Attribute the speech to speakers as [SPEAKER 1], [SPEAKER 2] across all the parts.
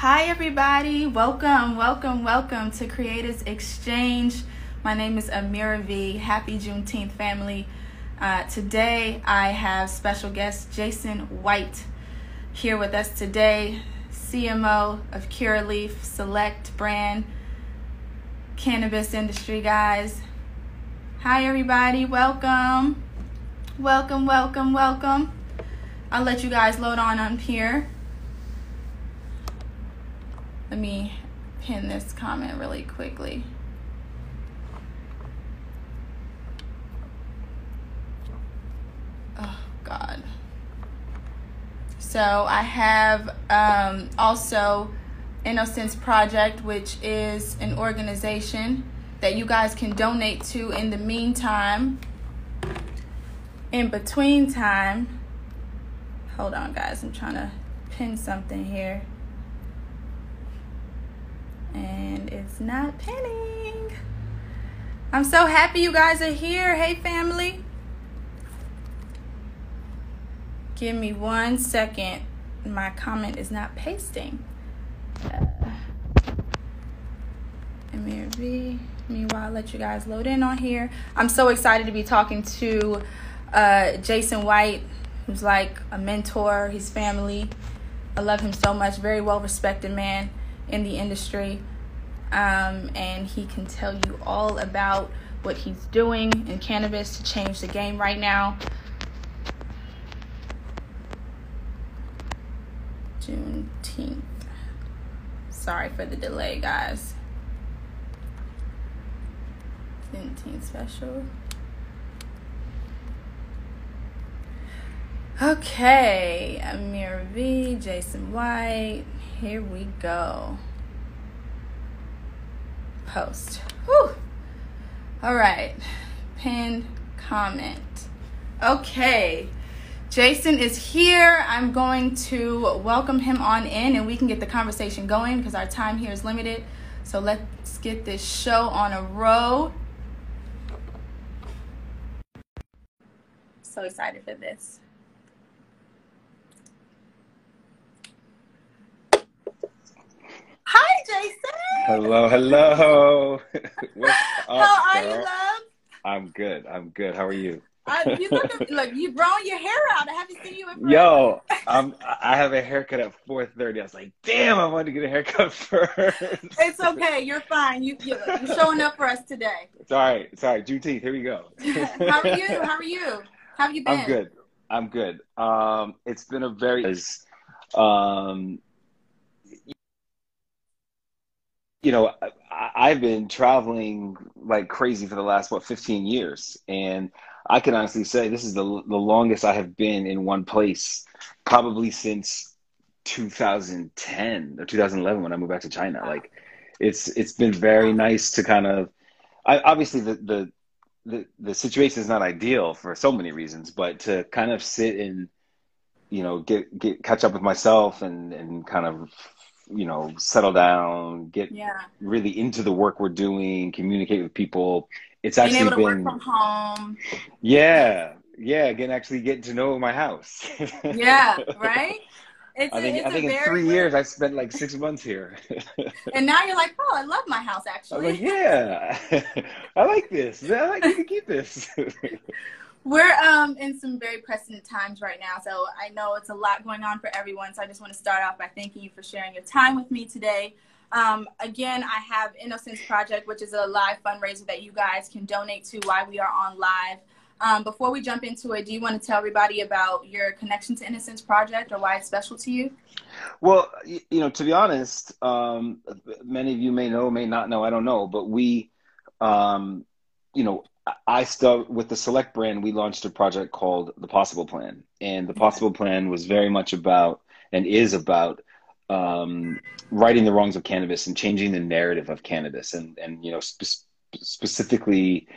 [SPEAKER 1] Hi, everybody. Welcome, welcome, welcome to Creators Exchange. My name is Amira V. Happy Juneteenth, family. Uh, today, I have special guest Jason White here with us today, CMO of Curaleaf Select Brand Cannabis Industry, guys. Hi, everybody. Welcome. Welcome, welcome, welcome. I'll let you guys load on up here. Let me pin this comment really quickly. Oh, God. So I have um, also Innocence Project, which is an organization that you guys can donate to in the meantime. In between time, hold on, guys, I'm trying to pin something here and it's not pinning. I'm so happy you guys are here. Hey, family. Give me one second. My comment is not pasting. Uh, Amir V. Meanwhile, I'll let you guys load in on here. I'm so excited to be talking to uh, Jason White, who's like a mentor, his family. I love him so much. Very well respected man in the industry. Um, and he can tell you all about what he's doing in cannabis to change the game right now. Juneteenth. Sorry for the delay, guys. Juneteenth special. Okay, Amir V, Jason White. Here we go. Post. Whew. All right. Pin comment. Okay. Jason is here. I'm going to welcome him on in and we can get the conversation going because our time here is limited. So let's get this show on a roll. So excited for this. Hi, Jason.
[SPEAKER 2] Hello, hello. What's up,
[SPEAKER 1] How are
[SPEAKER 2] girl?
[SPEAKER 1] you, love?
[SPEAKER 2] I'm good. I'm good. How are you?
[SPEAKER 1] Uh, you look, look, you growing your hair out. I haven't seen you in forever.
[SPEAKER 2] Yo, I'm. I have a haircut at 4:30. I was like, damn, I wanted to get a haircut first.
[SPEAKER 1] It's okay. You're fine. You, you you're showing up for us today.
[SPEAKER 2] It's all right. It's all right. Juneteenth. Here we go.
[SPEAKER 1] How are you? How are you? How have you been?
[SPEAKER 2] I'm good. I'm good. Um, it's been a very, um, you know, I, I've been traveling like crazy for the last what 15 years, and I can honestly say this is the the longest I have been in one place, probably since 2010 or 2011 when I moved back to China. Like, it's it's been very nice to kind of, I, obviously the the the the situation is not ideal for so many reasons, but to kind of sit and you know get get catch up with myself and and kind of you know settle down, get
[SPEAKER 1] Yeah.
[SPEAKER 2] really into the work we're doing, communicate with people. It's
[SPEAKER 1] Being
[SPEAKER 2] actually been
[SPEAKER 1] from home.
[SPEAKER 2] yeah yeah again actually getting to know my house.
[SPEAKER 1] Yeah. Right. It's
[SPEAKER 2] I think
[SPEAKER 1] it's
[SPEAKER 2] I think in three
[SPEAKER 1] weird-
[SPEAKER 2] years I spent like six months here.
[SPEAKER 1] And now you're like, oh, I love my house actually.
[SPEAKER 2] like, yeah, I like this. I like you can keep this.
[SPEAKER 1] We're um in some very precedent times right now, so I know it's a lot going on for everyone. So I just want to start off by thanking you for sharing your time with me today. Um, again, I have Innocence Project, which is a live fundraiser that you guys can donate to while we are on live. Um, before we jump into it, do you want to tell everybody about your connection to Innocence Project or why it's special to you?
[SPEAKER 2] Well, you know, to be honest, um, many of you may know, may not know, I don't know, but we, um, you know, I- start with the Select brand. We launched a project called the Possible Plan, and the Possible Plan was very much about and is about um, righting the wrongs of cannabis and changing the narrative of cannabis, and and you know, spe- specifically,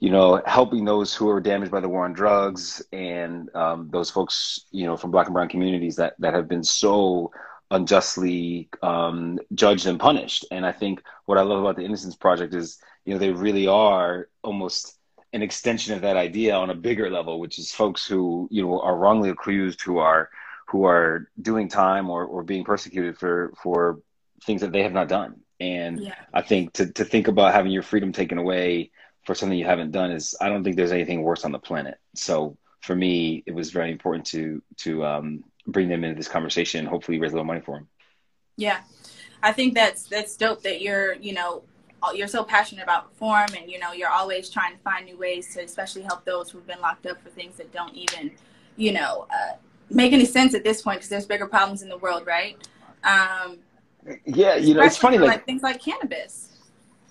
[SPEAKER 2] you know, helping those who are damaged by the war on drugs and um, those folks, you know, from Black and Brown communities that that have been so unjustly um, judged and punished. And I think what I love about the Innocence Project is, you know, they really are almost an extension of that idea on a bigger level, which is folks who, you know, are wrongly accused, who are who are doing time or, or being persecuted for for things that they have not done. And yeah. I think to to think about having your freedom taken away for something you haven't done is I don't think there's anything worse on the planet. So for me, it was very important to to um, bring them into this conversation and hopefully raise a little money for them.
[SPEAKER 1] Yeah, I think that's that's dope that you're you know you're so passionate about reform and you know you're always trying to find new ways to especially help those who've been locked up for things that don't even you know uh, make any sense at this point because there's bigger problems in the world right? Um,
[SPEAKER 2] yeah you know it's funny like,
[SPEAKER 1] like things like cannabis.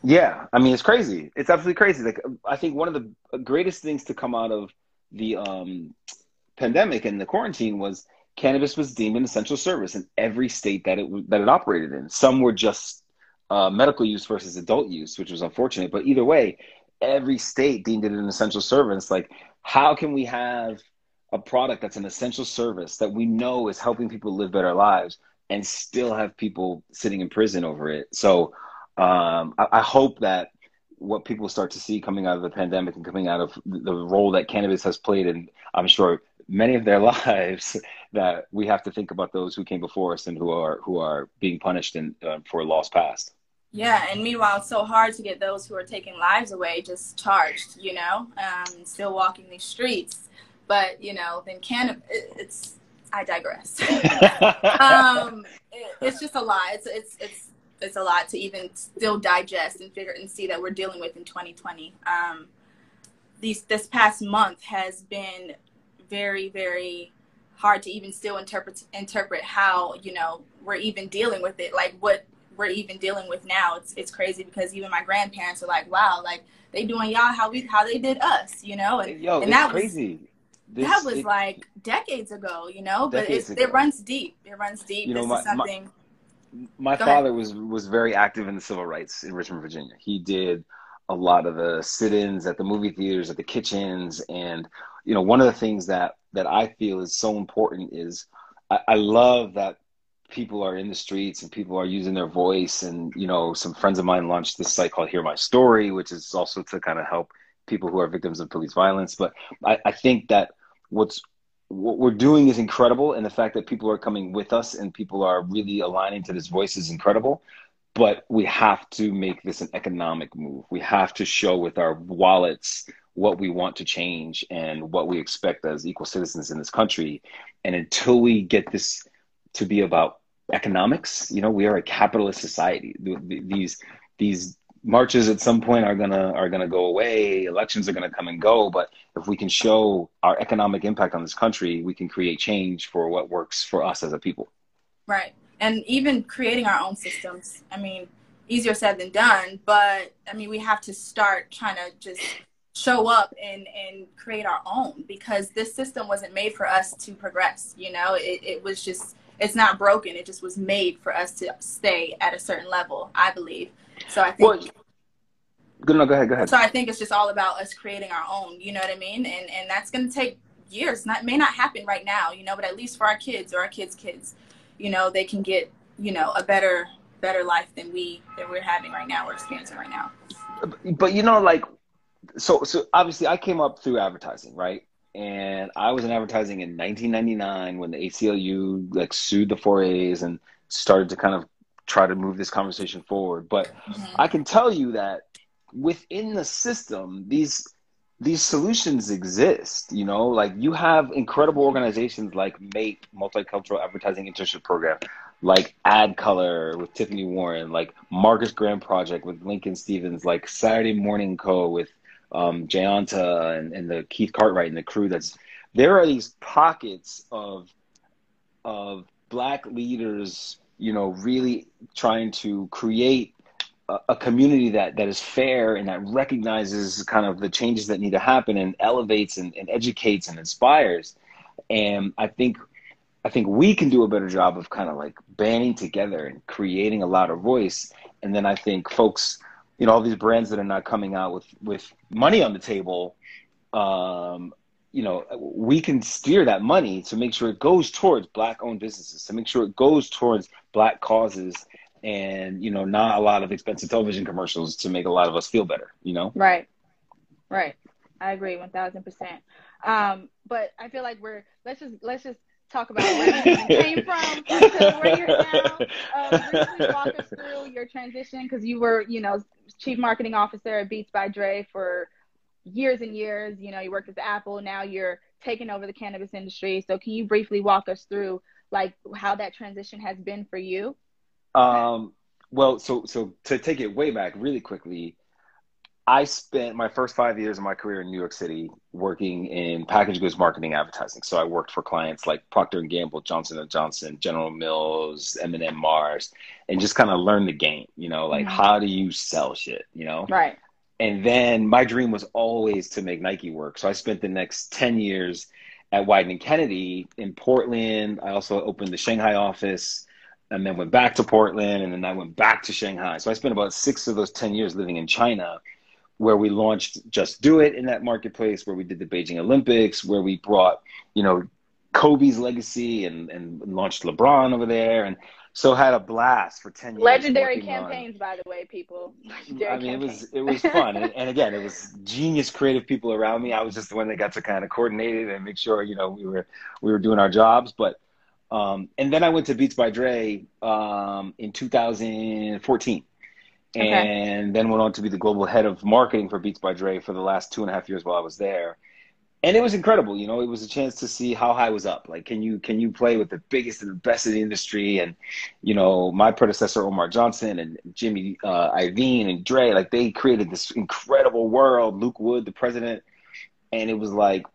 [SPEAKER 2] Yeah i mean it's crazy. It's absolutely crazy. Like i think one of the greatest things to come out of the um, pandemic and the quarantine was cannabis was deemed an essential service in every state that it that it operated in. Some were just uh, medical use versus adult use, which was unfortunate. But either way, every state deemed it an essential service. Like, how can we have a product that's an essential service that we know is helping people live better lives and still have people sitting in prison over it? So um, I, I hope that what people start to see coming out of the pandemic and coming out of the role that cannabis has played in, I'm sure many of their lives that we have to think about those who came before us and who are who are being punished and uh, for laws passed.
[SPEAKER 1] Yeah, and meanwhile, it's so hard to get those who are taking lives away just charged. You know, um, still walking these streets, but you know, then can it's. I digress. um, it, it's just a lot. It's it's it's it's a lot to even still digest and figure and see that we're dealing with in 2020. Um, these this past month has been very very hard to even still interpret interpret how you know we're even dealing with it like what we're even dealing with now it's it's crazy because even my grandparents are like wow like they doing y'all how we how they did us you know?
[SPEAKER 2] And, Yo, and that crazy.
[SPEAKER 1] was, this, that was it, like decades ago you know? But it runs deep. It runs deep. You know, this my, is something
[SPEAKER 2] my, my father ahead. was was very active in the civil rights in richmond virginia. He did a lot of the sit-ins at the movie theaters at the kitchens and you know one of the things that that i feel is so important is I, I love that people are in the streets and people are using their voice and you know some friends of mine launched this site called hear my story which is also to kind of help people who are victims of police violence but i, I think that what's what we're doing is incredible and the fact that people are coming with us and people are really aligning to this voice is incredible but we have to make this an economic move. We have to show with our wallets what we want to change and what we expect as equal citizens in this country. And until we get this to be about economics, you know, we are a capitalist society. These these marches at some point are gonna are gonna go away. Elections are gonna come and go. But if we can show our economic impact on this country, we can create change for what works for us as a people.
[SPEAKER 1] Right and even creating our own systems. I mean, easier said than done, but I mean, we have to start trying to just show up and, and create our own because this system wasn't made for us to progress. You know, it, it was just, it's not broken. It just was made for us to stay at a certain level, I believe. So I think. Well,
[SPEAKER 2] good. No, go ahead. Go ahead.
[SPEAKER 1] So I think it's just all about us creating our own. You know what I mean? And and that's going to take years. Not may not happen right now. You know, but at least for our kids or our kids' kids, you know, they can get, you know, a better better life than we that we're having right now or experiencing right now.
[SPEAKER 2] But you know, like so so obviously I came up through advertising, right? And I was in advertising in 1999 when the ACLU like sued the 4As and started to kind of try to move this conversation forward. But mm-hmm. I can tell you that within the system, these these solutions exist you know like you have incredible organizations like Make multicultural advertising internship program like Ad Color with tiffany warren like marcus graham project with lincoln stephens like saturday morning co with um, Jayanta and, and the keith cartwright and the crew that's there are these pockets of of black leaders you know really trying to create a community that that is fair and that recognizes kind of the changes that need to happen and elevates and, and educates and inspires. And i think i think we can do a better job of kind of like banding together and creating a louder voice. And then i think folks you know all these brands that are not coming out with with money on the table um you know we can steer that money to make sure it goes towards black owned businesses to make sure it goes towards black causes and you know not a lot of expensive television commercials to make a lot of us feel better you know?
[SPEAKER 1] Right. Right. I agree 1000% um but i feel like we're let's just let's just talk about where you came from to where you're now. Uh, briefly walk us through your transition because you were, you know, chief marketing officer at Beats by Dre for years and years. You know, you worked at Apple. Now you're taking over the cannabis industry. So can you briefly walk us through like how that transition has been for you?
[SPEAKER 2] Um, well, so so to take it way back really quickly, I spent my first five years of my career in New York City working in packaged goods marketing advertising. So I worked for clients like Procter and Gamble, Johnson and Johnson, General Mills, M&M Mars, and just kind of learn the game. You know, like mm-hmm. how do you sell shit? You know,
[SPEAKER 1] right.
[SPEAKER 2] And then my dream was always to make Nike work. So I spent the next ten years at Wieden Kennedy in Portland. I also opened the Shanghai office and then went back to Portland and then I went back to Shanghai. So I spent about six of those 10 years living in China where we launched Just Do It in that marketplace, where we did the Beijing Olympics, where we brought, you know, Kobe's legacy and, and launched LeBron over there. And so had a blast for 10 years.
[SPEAKER 1] Legendary campaigns, on, by the way, people. Legendary
[SPEAKER 2] I mean, campaigns. it was, it was fun. and, and, again, it was genius creative people around me. I was just the one that got to kind of coordinate it and make sure, you know, we were, we were doing our jobs. But, um, and then I went to Beats by Dre, um, in 2014 and then went on to be the global head of marketing for Beats by Dre for the last two and a half years while I was there. And it was incredible, you know. It was a chance to see how high was up. Like, can you can you play with the biggest and the best in the industry? And you know, my predecessor Omar Johnson and Jimmy uh, Iovine and Dre, like they created this incredible world. Luke Wood, the president, and it was like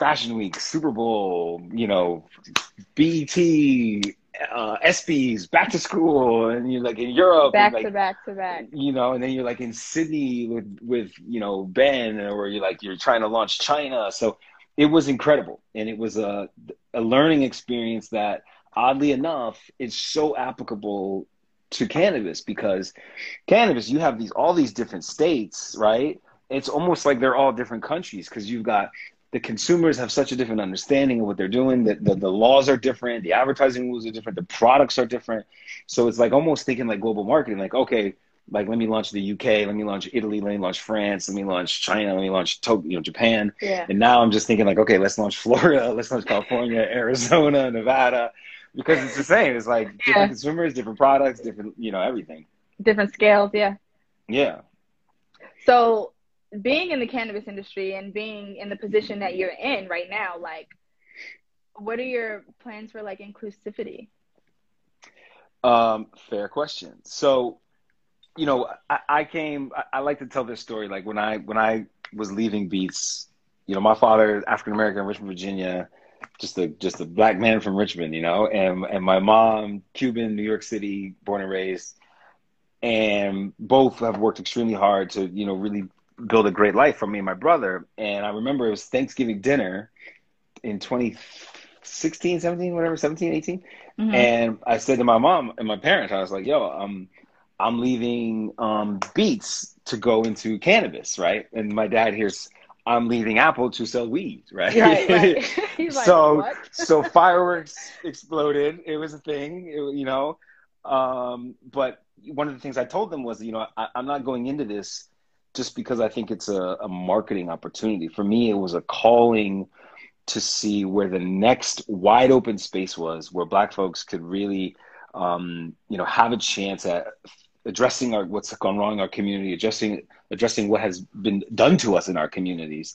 [SPEAKER 2] Fashion Week, Super Bowl, you know, BET, uh, ESPYS, back to school, and you're like in Europe,
[SPEAKER 1] back
[SPEAKER 2] like,
[SPEAKER 1] to back to back,
[SPEAKER 2] you know, and then you're like in Sydney with with you know Ben, or you're like you're trying to launch China. So it was incredible, and it was a a learning experience that oddly enough is so applicable to cannabis because cannabis you have these all these different states, right? It's almost like they're all different countries because you've got the consumers have such a different understanding of what they're doing that the, the laws are different the advertising rules are different the products are different. So it's like almost thinking like global marketing like okay like let me launch the uk let me launch italy let me launch france let me launch china let me launch you know japan.
[SPEAKER 1] Yeah.
[SPEAKER 2] and now i'm just thinking like okay let's launch florida let's launch california arizona nevada because it's the same. It's like different consumers different products different you know everything.
[SPEAKER 1] Different scales yeah.
[SPEAKER 2] Yeah.
[SPEAKER 1] So being in the cannabis industry and being in the position that you're in right now, like, what are your plans for like inclusivity?
[SPEAKER 2] Um, fair question. So, you know, I, I came. I, I, like to tell this story. Like when I when I was leaving Beats, you know, my father African American, Richmond, Virginia, just a just a black man from Richmond, you know, and and my mom Cuban, New York City, born and raised, and both have worked extremely hard to you know really build a great life for me and my brother. And I remember it was Thanksgiving dinner in 2016, 17, whatever, 17, 18. Mm-hmm. And I said to my mom and my parents, I was like, yo, um, I'm leaving um, Beats to go into cannabis, right? And my dad hears, I'm leaving Apple to sell weed, right?
[SPEAKER 1] Right, right.
[SPEAKER 2] so,
[SPEAKER 1] like,
[SPEAKER 2] so fireworks exploded. It was a thing, it, you know. Um, but one of the things I told them was, you know, I, I'm not going into this just because I think it's a, a marketing opportunity. For me, it was a calling to see where the next wide open space was, where Black folks could really, um, you know, have a chance at addressing our what's gone wrong in our community, addressing addressing what has been done to us in our communities.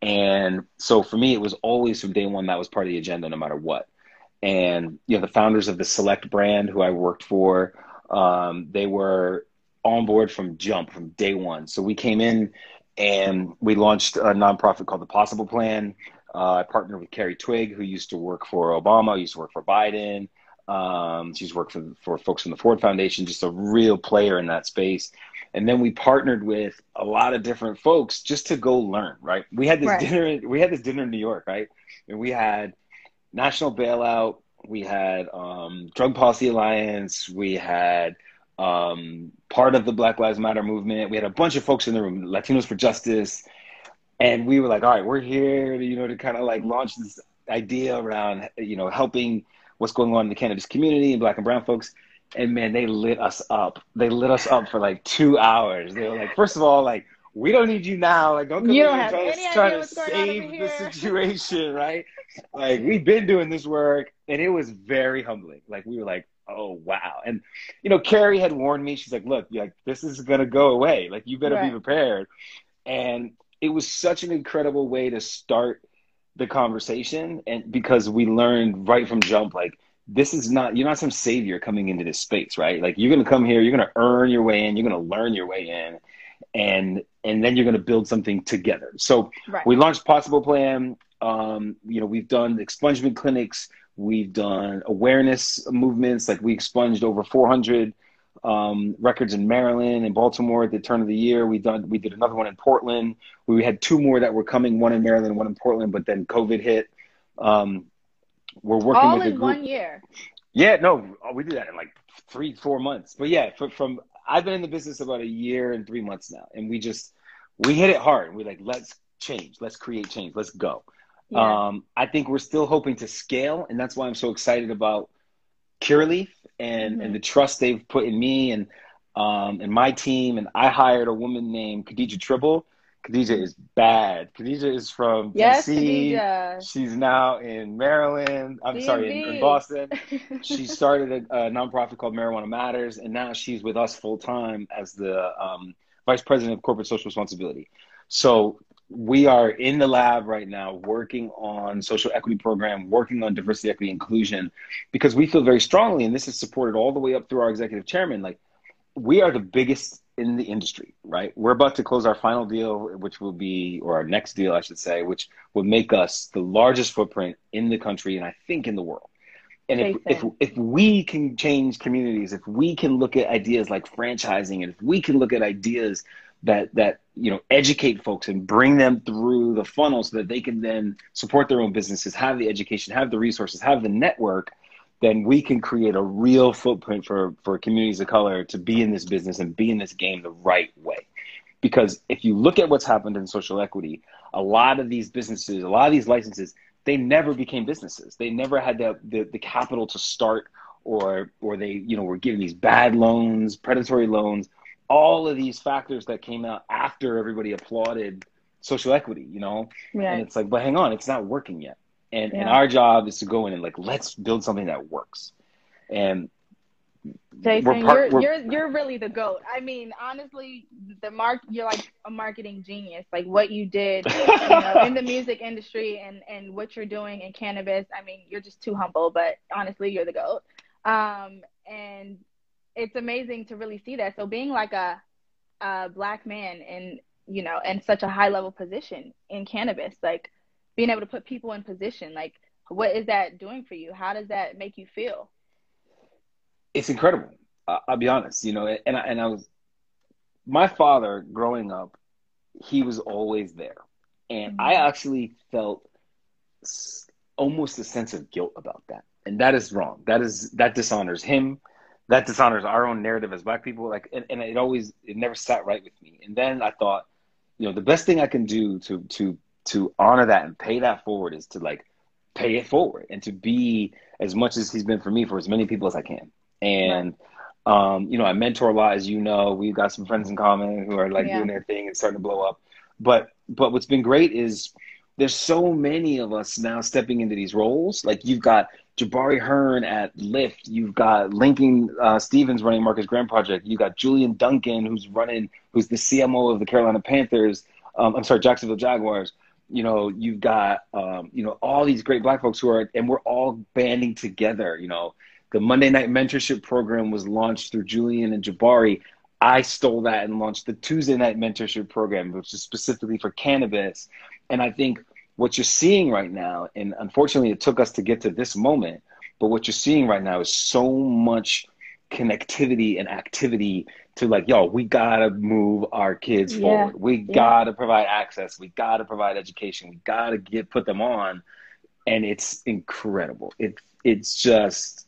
[SPEAKER 2] And so for me, it was always from day one that was part of the agenda, no matter what. And you know, the founders of the Select brand, who I worked for, um, they were on board from jump, from day one. So we came in and we launched a nonprofit called the Possible Plan. Uh, I partnered with Carrie Twig, who used to work for Obama, used to work for Biden. Um, she's worked for, for folks from the Ford Foundation, just a real player in that space. And then we partnered with a lot of different folks just to go learn, right? We had this right. dinner, we had this dinner in New York, right? And we had National Bailout, we had um, Drug Policy Alliance, we had um, part of the Black Lives Matter movement. We had a bunch of folks in the room, Latinos for Justice, and we were like, all right, we're here, you know, to kind of like launch this idea around, you know, helping what's going on in the cannabis community and Black and Brown folks. And man, they lit us up. They lit us up for like two hours. They were like, first of all, like, we don't need you now. Like, don't come
[SPEAKER 1] You don't
[SPEAKER 2] here
[SPEAKER 1] have
[SPEAKER 2] trying,
[SPEAKER 1] any
[SPEAKER 2] to,
[SPEAKER 1] idea
[SPEAKER 2] trying to
[SPEAKER 1] what's going on
[SPEAKER 2] save the situation, right? like, we've been doing this work, and it was very humbling. Like, we were like, oh wow. And you know, Carrie had warned me. She's like, look, like this is gonna go away. Like, you better
[SPEAKER 1] Right.
[SPEAKER 2] be prepared. And it was such an incredible way to start the conversation, and because we learned right from jump, like this is not you're not some savior coming into this space, right? Like you're gonna come here, you're gonna earn your way in, you're gonna learn your way in, and and then you're gonna build something together. So
[SPEAKER 1] Right.
[SPEAKER 2] we launched Possible Plan. Um, you know, we've done expungement clinics, we've done awareness movements, like we expunged over 400 um, records in Maryland and Baltimore at the turn of the year. We done we did another one in Portland. We had two more that were coming, one in Maryland, one in Portland, but then COVID hit. Um, we're working
[SPEAKER 1] All
[SPEAKER 2] with a
[SPEAKER 1] in
[SPEAKER 2] group.
[SPEAKER 1] one year.
[SPEAKER 2] Yeah, no, we did that in like three, four months. But yeah, from, from I've been in the business about a year and three months now, and we just we hit it hard. We're like, let's change, let's create change, let's go.
[SPEAKER 1] Yeah.
[SPEAKER 2] Um, I think we're still hoping to scale, and that's why I'm so excited about Curaleaf and
[SPEAKER 1] Mhm.
[SPEAKER 2] and the trust they've put in me and um, and my team. And I hired a woman named Khadija Tribble. Khadija is bad. Khadija is from
[SPEAKER 1] yes,
[SPEAKER 2] DC.
[SPEAKER 1] Khadija.
[SPEAKER 2] She's now in Maryland. I'm sorry, in, in Boston. She started a, a nonprofit called Marijuana Matters, and now she's with us full time as the um, vice president of corporate social responsibility. So we are in the lab right now working on social equity program, working on diversity, equity, inclusion, because we feel very strongly, and this is supported all the way up through our executive chairman, like we are the biggest in the industry, right? We're about to close our final deal, which will be, or our next deal, I should say, which will make us the largest footprint in the country and I think in the world. And if, if, if we can change communities, if we can look at ideas like franchising, and if we can look at ideas that that you know educate folks and bring them through the funnel so that they can then support their own businesses, have the education, have the resources, have the network, then we can create a real footprint for for communities of color to be in this business and be in this game the right way. Because if you look at what's happened in social equity, a lot of these businesses, a lot of these licenses, they never became businesses. They never had the the, the capital to start or or they, you know, were given these bad loans, predatory loans, all of these factors that came out after everybody applauded social equity, you know? And it's like, but hang on, it's not working yet. And and our job is to go in and like let's build something that works. And
[SPEAKER 1] Jason,
[SPEAKER 2] part-
[SPEAKER 1] you're you're you're really the goat. I mean, honestly, the mark you're like a marketing genius. Like what you did, you know, in the music industry and and what you're doing in cannabis. I mean, you're just too humble. But honestly, you're the goat. Um, and it's amazing to really see that. So being like a a black man in you know in such a high level position in cannabis, like being able to put people in position, like what is that doing for you? How does that make you feel?
[SPEAKER 2] it's incredible. I- I'll be honest, you know, and I, and I was, my father growing up, he was always there. And I mm-hmm. actually felt almost a sense of guilt about that. And that is wrong. That is, that dishonors him. That dishonors our own narrative as black people. Like, and, and it always, it never sat right with me. And then I thought, you know, the best thing I can do to, to, to honor that and pay that forward is to like pay it forward and to be as much as he's been for me for as many people as I can. And um, you know, I mentor a lot, as you know. We've got some friends in common who are like
[SPEAKER 1] Yeah.
[SPEAKER 2] doing their thing and starting to blow up. But but what's been great is there's so many of us now stepping into these roles. Like you've got Jabari Hearn at Lyft, you've got Lincoln uh, Stephens running Marcus Graham Project, you got Julian Duncan who's running, who's the CMO of the Carolina Panthers. Um, I'm sorry, Jacksonville Jaguars. You know, you've got um, you know all these great Black folks who are, and we're all banding together. You know, the Monday Night Mentorship Program was launched through Julian and Jabari. I stole that and launched the Tuesday Night Mentorship Program, which is specifically for cannabis. And I think what you're seeing right now, and unfortunately, it took us to get to this moment, but what you're seeing right now is so much connectivity and activity to like, yo, we gotta move our kids
[SPEAKER 1] Yeah.
[SPEAKER 2] forward. We
[SPEAKER 1] Yeah.
[SPEAKER 2] gotta provide access. We gotta provide education. We gotta get put them on, and it's incredible. It's it's just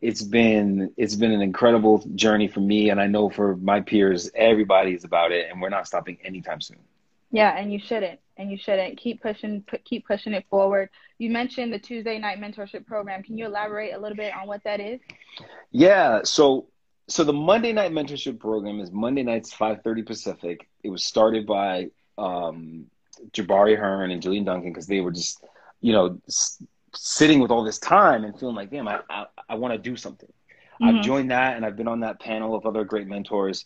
[SPEAKER 2] it's been it's been an incredible journey for me, and I know for my peers, everybody's about it, and we're not stopping anytime soon.
[SPEAKER 1] Yeah, and you shouldn't. And you shouldn't keep pushing pu- keep pushing it forward. You mentioned the Tuesday night mentorship program. Can you elaborate a little bit on what that is?
[SPEAKER 2] Yeah, so so the Monday night mentorship program is Monday nights 5:30 Pacific. It was started by um, Jabari Hearn and Julian Duncan because they were just, you know, s- sitting with all this time and feeling like, damn, I I, I want to do something. Mm-hmm. I've joined that and I've been on that panel of other great mentors.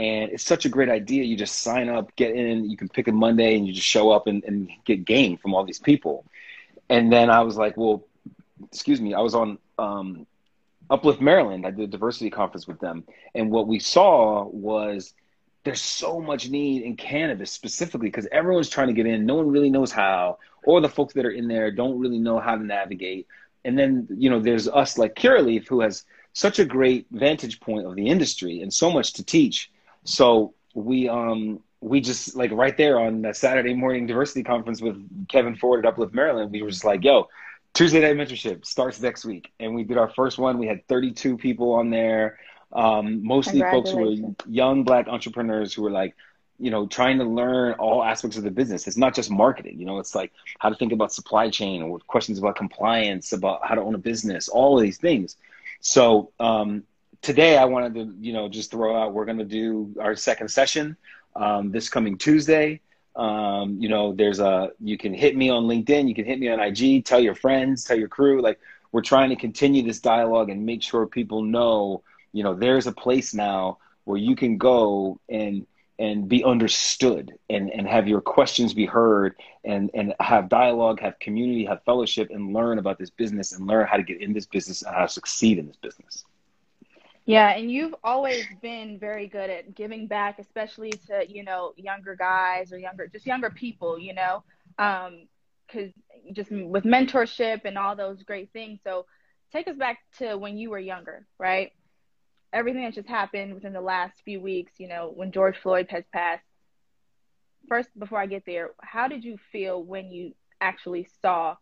[SPEAKER 2] And it's such a great idea. You just sign up, get in, you can pick a Monday and you just show up and, and get game from all these people. And then I was like, well, excuse me, I was on um, Uplift Maryland. I did a diversity conference with them. And what we saw was there's so much need in cannabis specifically because everyone's trying to get in. No one really knows how, or the folks that are in there don't really know how to navigate. And then, you know, there's us like Curaleaf who has such a great vantage point of the industry and so much to teach. So we um we just like right there on that Saturday morning diversity conference with Kevin Ford at Uplift Maryland, we were just like, yo, Tuesday night mentorship starts next week. And we did our first one. We had 32 people on there. Um, mostly folks who were young black entrepreneurs who were like, you know, trying to learn all aspects of the business. It's not just marketing, you know, it's like how to think about supply chain or questions about compliance, about how to own a business, all of these things. So um, today I wanted to, you know, just throw out, we're going to do our second session um, this coming Tuesday. Um, you know, there's a, you can hit me on LinkedIn, you can hit me on IG, tell your friends, tell your crew, like we're trying to continue this dialogue and make sure people know, you know, there's a place now where you can go and, and be understood and, and have your questions be heard and, and have dialogue, have community, have fellowship, and learn about this business and learn how to get in this business and how to succeed in this business.
[SPEAKER 1] Yeah, and you've always been very good at giving back, especially to you know younger guys or younger, just younger people, you know, because um, just with mentorship and all those great things. So, take us back to when you were younger, right? Everything that just happened within the last few weeks, you know, when George Floyd has passed. First, before I get there, how did you feel when you actually saw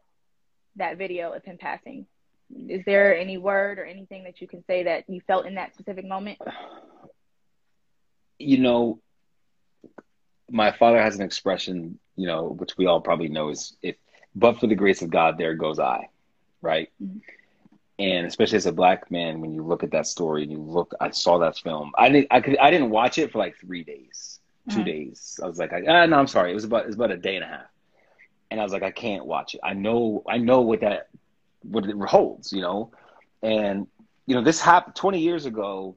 [SPEAKER 1] that video of him passing? Is there any word or anything that you can say that you felt in that specific moment?
[SPEAKER 2] You know, my father has an expression, you know, which we all probably know is if but for the grace of God, there goes I, right? Mm-hmm. And especially as a black man, when you look at that story and you look, I saw that film. I didn't, I could, I didn't watch it for like three days, 2 mm-hmm. days. I was like, ah, no, I'm sorry. It was about, it was about a day and a half. And I was like, I can't watch it. I know, I know what that what it holds, you know. And you know, this happened 20 years ago.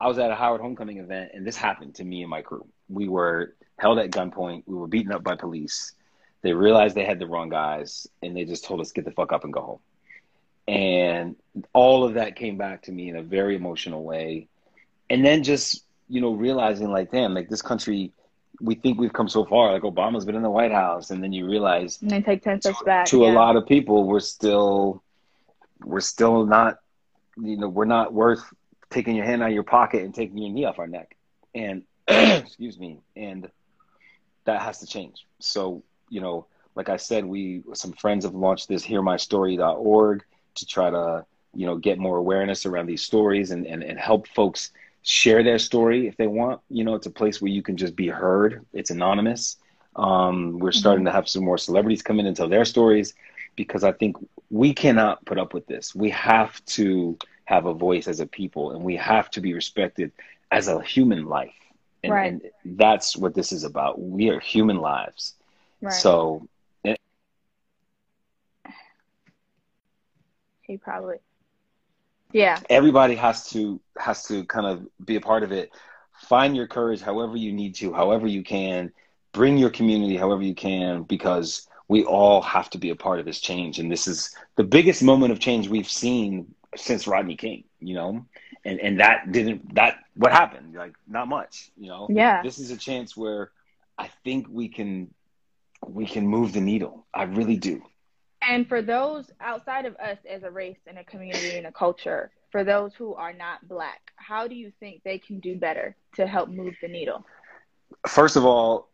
[SPEAKER 2] I was at a Howard Homecoming event, and this happened to me and my crew. We were held at gunpoint. We were beaten up by police. They realized they had the wrong guys, and they just told us get the fuck up and go home. And all of that came back to me in a very emotional way. And then just you know realizing like, damn, like this country we think we've come so far. Like Obama's been in the White House, and then you realize
[SPEAKER 1] and they take ten steps back.
[SPEAKER 2] To yeah. a lot of people, we're still we're still not, you know, we're not worth taking your hand out of your pocket and taking your knee off our neck. And excuse me, and that has to change. So you know, like I said, we some friends have launched this HearMyStory.org to try to you know get more awareness around these stories and and, and help folks share their story if they want. You know, it's a place where you can just be heard. It's anonymous. Um, we're starting mm-hmm. to have some more celebrities come in and tell their stories because I think we cannot put up with this. We have to have a voice as a people and we have to be respected as a human life. And, right. and that's what this is about. We are human lives. Right. So eh.
[SPEAKER 1] he probably yeah
[SPEAKER 2] everybody has to has to kind of be a part of it find your courage however you need to however you can bring your community however you can because we all have to be a part of this change. And this is the biggest moment of change we've seen since rodney king you know? And and that didn't that what happened? Like not much you know?
[SPEAKER 1] Yeah.
[SPEAKER 2] This is a chance where i think we can we can move the needle. I really do.
[SPEAKER 1] And for those outside of us as a race and a community and a culture, for those who are not black, how do you think they can do better to help move the needle?
[SPEAKER 2] First of all,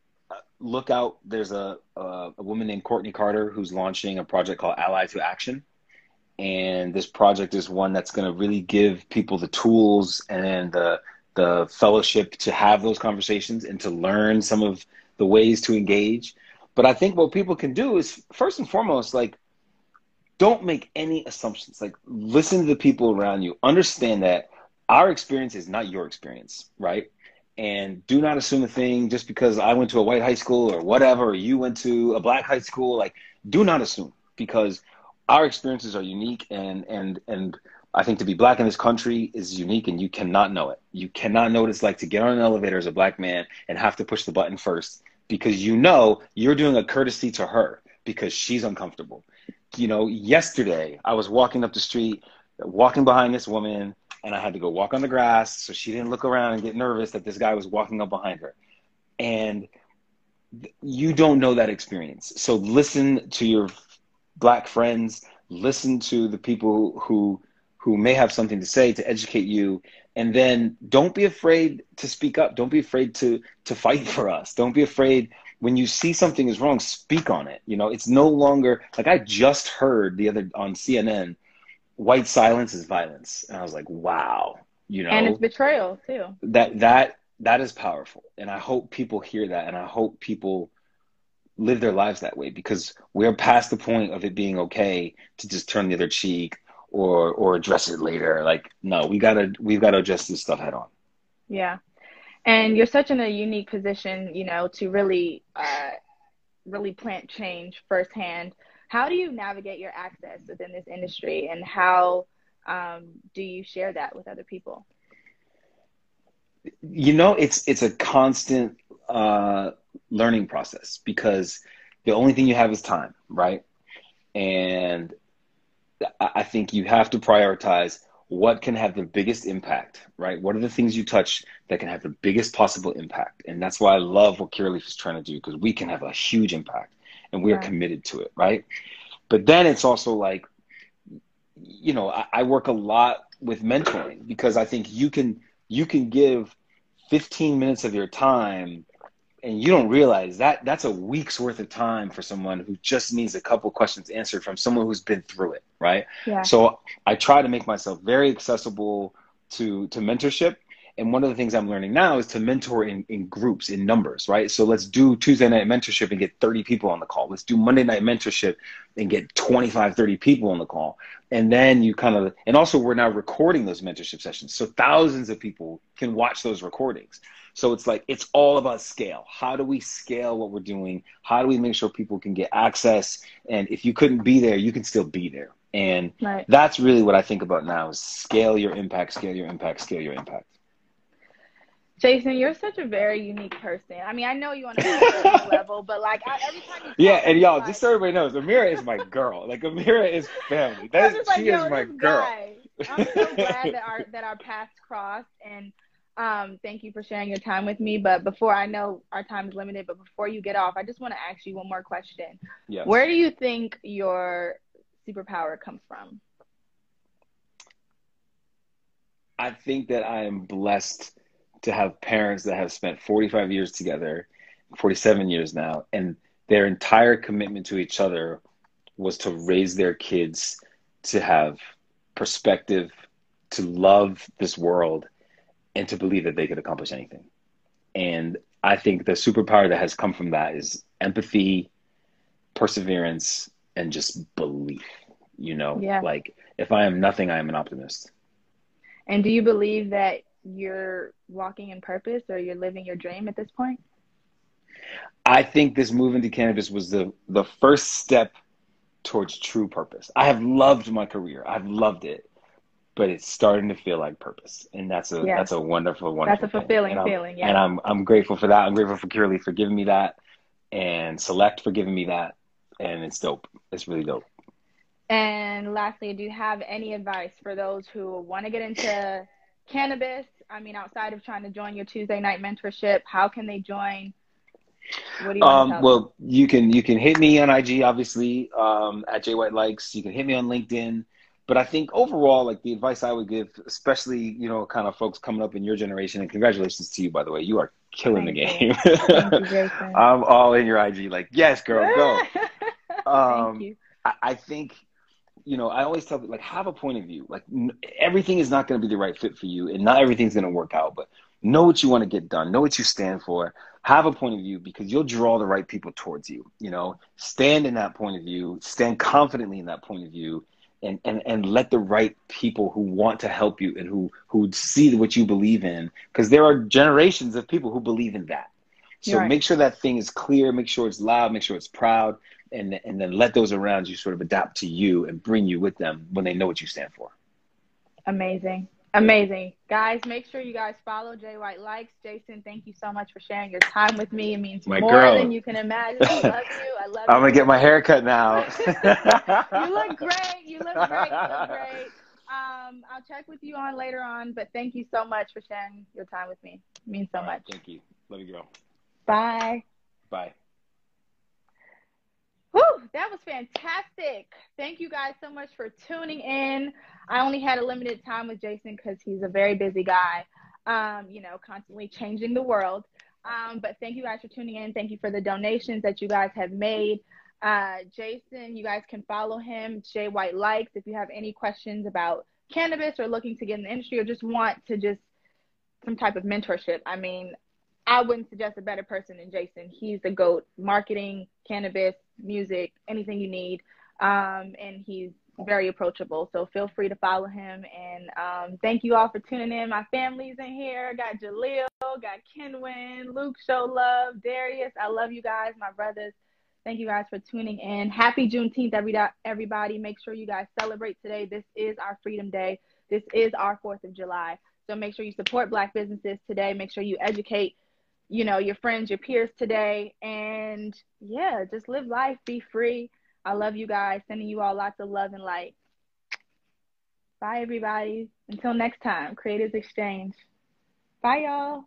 [SPEAKER 2] look out. There's a, a, a woman named Courtney Carter who's launching a project called Ally to Action. And this project is one that's going to really give people the tools and the, the fellowship to have those conversations and to learn some of the ways to engage but I think what people can do is first and foremost, like, don't make any assumptions. Like, listen to the people around you. Understand that our experience is not your experience, right? And do not assume a thing just because I went to a white high school or whatever, or you went to a black high school. Like, do not assume because our experiences are unique and and and I think to be black in this country is unique and you cannot know it. You cannot know what it's like to get on an elevator as a black man and have to push the button first because you know you're doing a courtesy to her because she's uncomfortable. You know, yesterday I was walking up the street, walking behind this woman, and I had to go walk on the grass so she didn't look around and get nervous that this guy was walking up behind her. And you don't know that experience. So listen to your black friends, listen to the people who who may have something to say to educate you and then don't be afraid to speak up don't be afraid to to fight for us don't be afraid when you see something is wrong speak on it you know it's no longer like i just heard the other on cnn white silence is violence and i was like wow you know
[SPEAKER 1] and it's betrayal too
[SPEAKER 2] that that that is powerful and i hope people hear that and i hope people live their lives that way because we're past the point of it being okay to just turn the other cheek or or address it later. Like, no, we gotta we've gotta address this stuff head on.
[SPEAKER 1] Yeah, and you're such in a unique position, you know, to really uh, really plant change firsthand. How do you navigate your access within this industry, and how um, do you share that with other people?
[SPEAKER 2] You know, it's it's a constant uh, learning process because the only thing you have is time, right? And I think you have to prioritize what can have the biggest impact, right? What are the things you touch that can have the biggest possible impact? And that's why I love what Curaleaf is trying to do because we can have a huge impact and we are committed to it, right? But then it's also like, you know, I, I work a lot with mentoring because I think you can you can give 15 minutes of your time and you don't realize that that's a week's worth of time for someone who just needs a couple questions answered from someone who's been through it right
[SPEAKER 1] yeah.
[SPEAKER 2] so i try to make myself very accessible to to mentorship and one of the things i'm learning now is to mentor in, in groups in numbers right so let's do tuesday night mentorship and get 30 people on the call let's do monday night mentorship and get 25 30 people on the call and then you kind of and also we're now recording those mentorship sessions so thousands of people can watch those recordings so it's like it's all about scale. How do we scale what we're doing? How do we make sure people can get access? And if you couldn't be there, you can still be there. And right. that's really what I think about now is scale your impact, scale your impact, scale your impact.
[SPEAKER 1] Jason, you're such a very unique person. I mean, I know you on a level, but like I, every time
[SPEAKER 2] you yeah, and y'all, like, just so everybody knows, Amira is my girl. Like Amira is family. That is, like, she is my girl. Guy.
[SPEAKER 1] I'm so glad that our that our paths crossed, and um, thank you for sharing your time with me. But before I know our time is limited, but before you get off, I just want to ask you one more question.
[SPEAKER 2] Yes.
[SPEAKER 1] Where do you think your superpower comes from?
[SPEAKER 2] I think that I am blessed to have parents that have spent 45 years together, 47 years now, and their entire commitment to each other was to raise their kids to have perspective, to love this world, and to believe that they could accomplish anything. And I think the superpower that has come from that is empathy, perseverance, and just belief. You know,
[SPEAKER 1] yeah.
[SPEAKER 2] like if I am nothing, I am an optimist.
[SPEAKER 1] And do you believe that you're walking in purpose or you're living your dream at this point?
[SPEAKER 2] I think this move into cannabis was the the first step towards true purpose. I have loved my career. I've loved it but it's starting to feel like purpose, and that's a that's a wonderful, wonderful.
[SPEAKER 1] That's a fulfilling feeling, yeah.
[SPEAKER 2] And I'm I'm grateful for that. I'm grateful for Curaleaf for giving me that, and Select for giving me that, and it's dope. It's really dope.
[SPEAKER 1] And lastly, do you have any advice for those who want to get into cannabis? I mean, outside of trying to join your Tuesday night mentorship, how can they join?
[SPEAKER 2] You um, well, them? you can you can hit me on IG, obviously, um, at J White Likes. You can hit me on LinkedIn but I think overall, like the advice I would give, especially you know, kind of folks coming up in your generation, and congratulations to you, by the way, you are killing Thank the game. You. I'm all in your IG, like yes, girl, go.
[SPEAKER 1] um, Thank you.
[SPEAKER 2] I, I, think, you know, I always tell people like have a point of view. Like n- everything is not going to be the right fit for you, and not everything's going to work out. But know what you want to get done. Know what you stand for. Have a point of view because you'll draw the right people towards you. You know, stand in that point of view. Stand confidently in that point of view and, and, and let the right people who want to help you and who, who see what you believe in, because there are generations of people who believe in that. So right. make sure that thing is clear, make sure it's loud, make sure it's proud, and, and then let those around you sort of adapt to you and bring you with them when they know what you stand for.
[SPEAKER 1] Amazing. Amazing. Guys, make sure you guys follow Jay White Likes. Jason, thank you so much for sharing your time with me. It means My more girl. than you can imagine. I love you. I love you.
[SPEAKER 2] I'm going to get my hair cut now.
[SPEAKER 1] you look great. You look great. You look great. Um, I'll check with you on later on, but thank you so much for sharing your time with me. It means so much.
[SPEAKER 2] Thank you. Love you, girl.
[SPEAKER 1] Bye.
[SPEAKER 2] Bye.
[SPEAKER 1] That was fantastic. Thank you guys so much for tuning in. I only had a limited time with Jason because he's a very busy guy, um, you know, constantly changing the world. Um, but thank you guys for tuning in. Thank you for the donations that you guys have made. Uh, Jason, you guys can follow him, Jay White Likes, if you have any questions about cannabis or looking to get in the industry or just want to just some type of mentorship. I mean, I wouldn't suggest a better person than Jason. He's the GOAT, marketing, cannabis, music, anything you need. Um, and he's very approachable. So feel free to follow him. And um, thank you all for tuning in. My family's in here. Got Jaleel, got Kenwin, Luke, Show Love, Darius. I love you guys, my brothers. Thank you guys for tuning in. Happy Juneteenth, everybody. Make sure you guys celebrate today. This is our Freedom Day. This is our 4th of July. So make sure you support Black businesses today. Make sure you educate you know, your friends, your peers today. And yeah, just live life, be free. I love you guys. Sending you all lots of love and light. Bye, everybody. Until next time, Creators Exchange. Bye, y'all.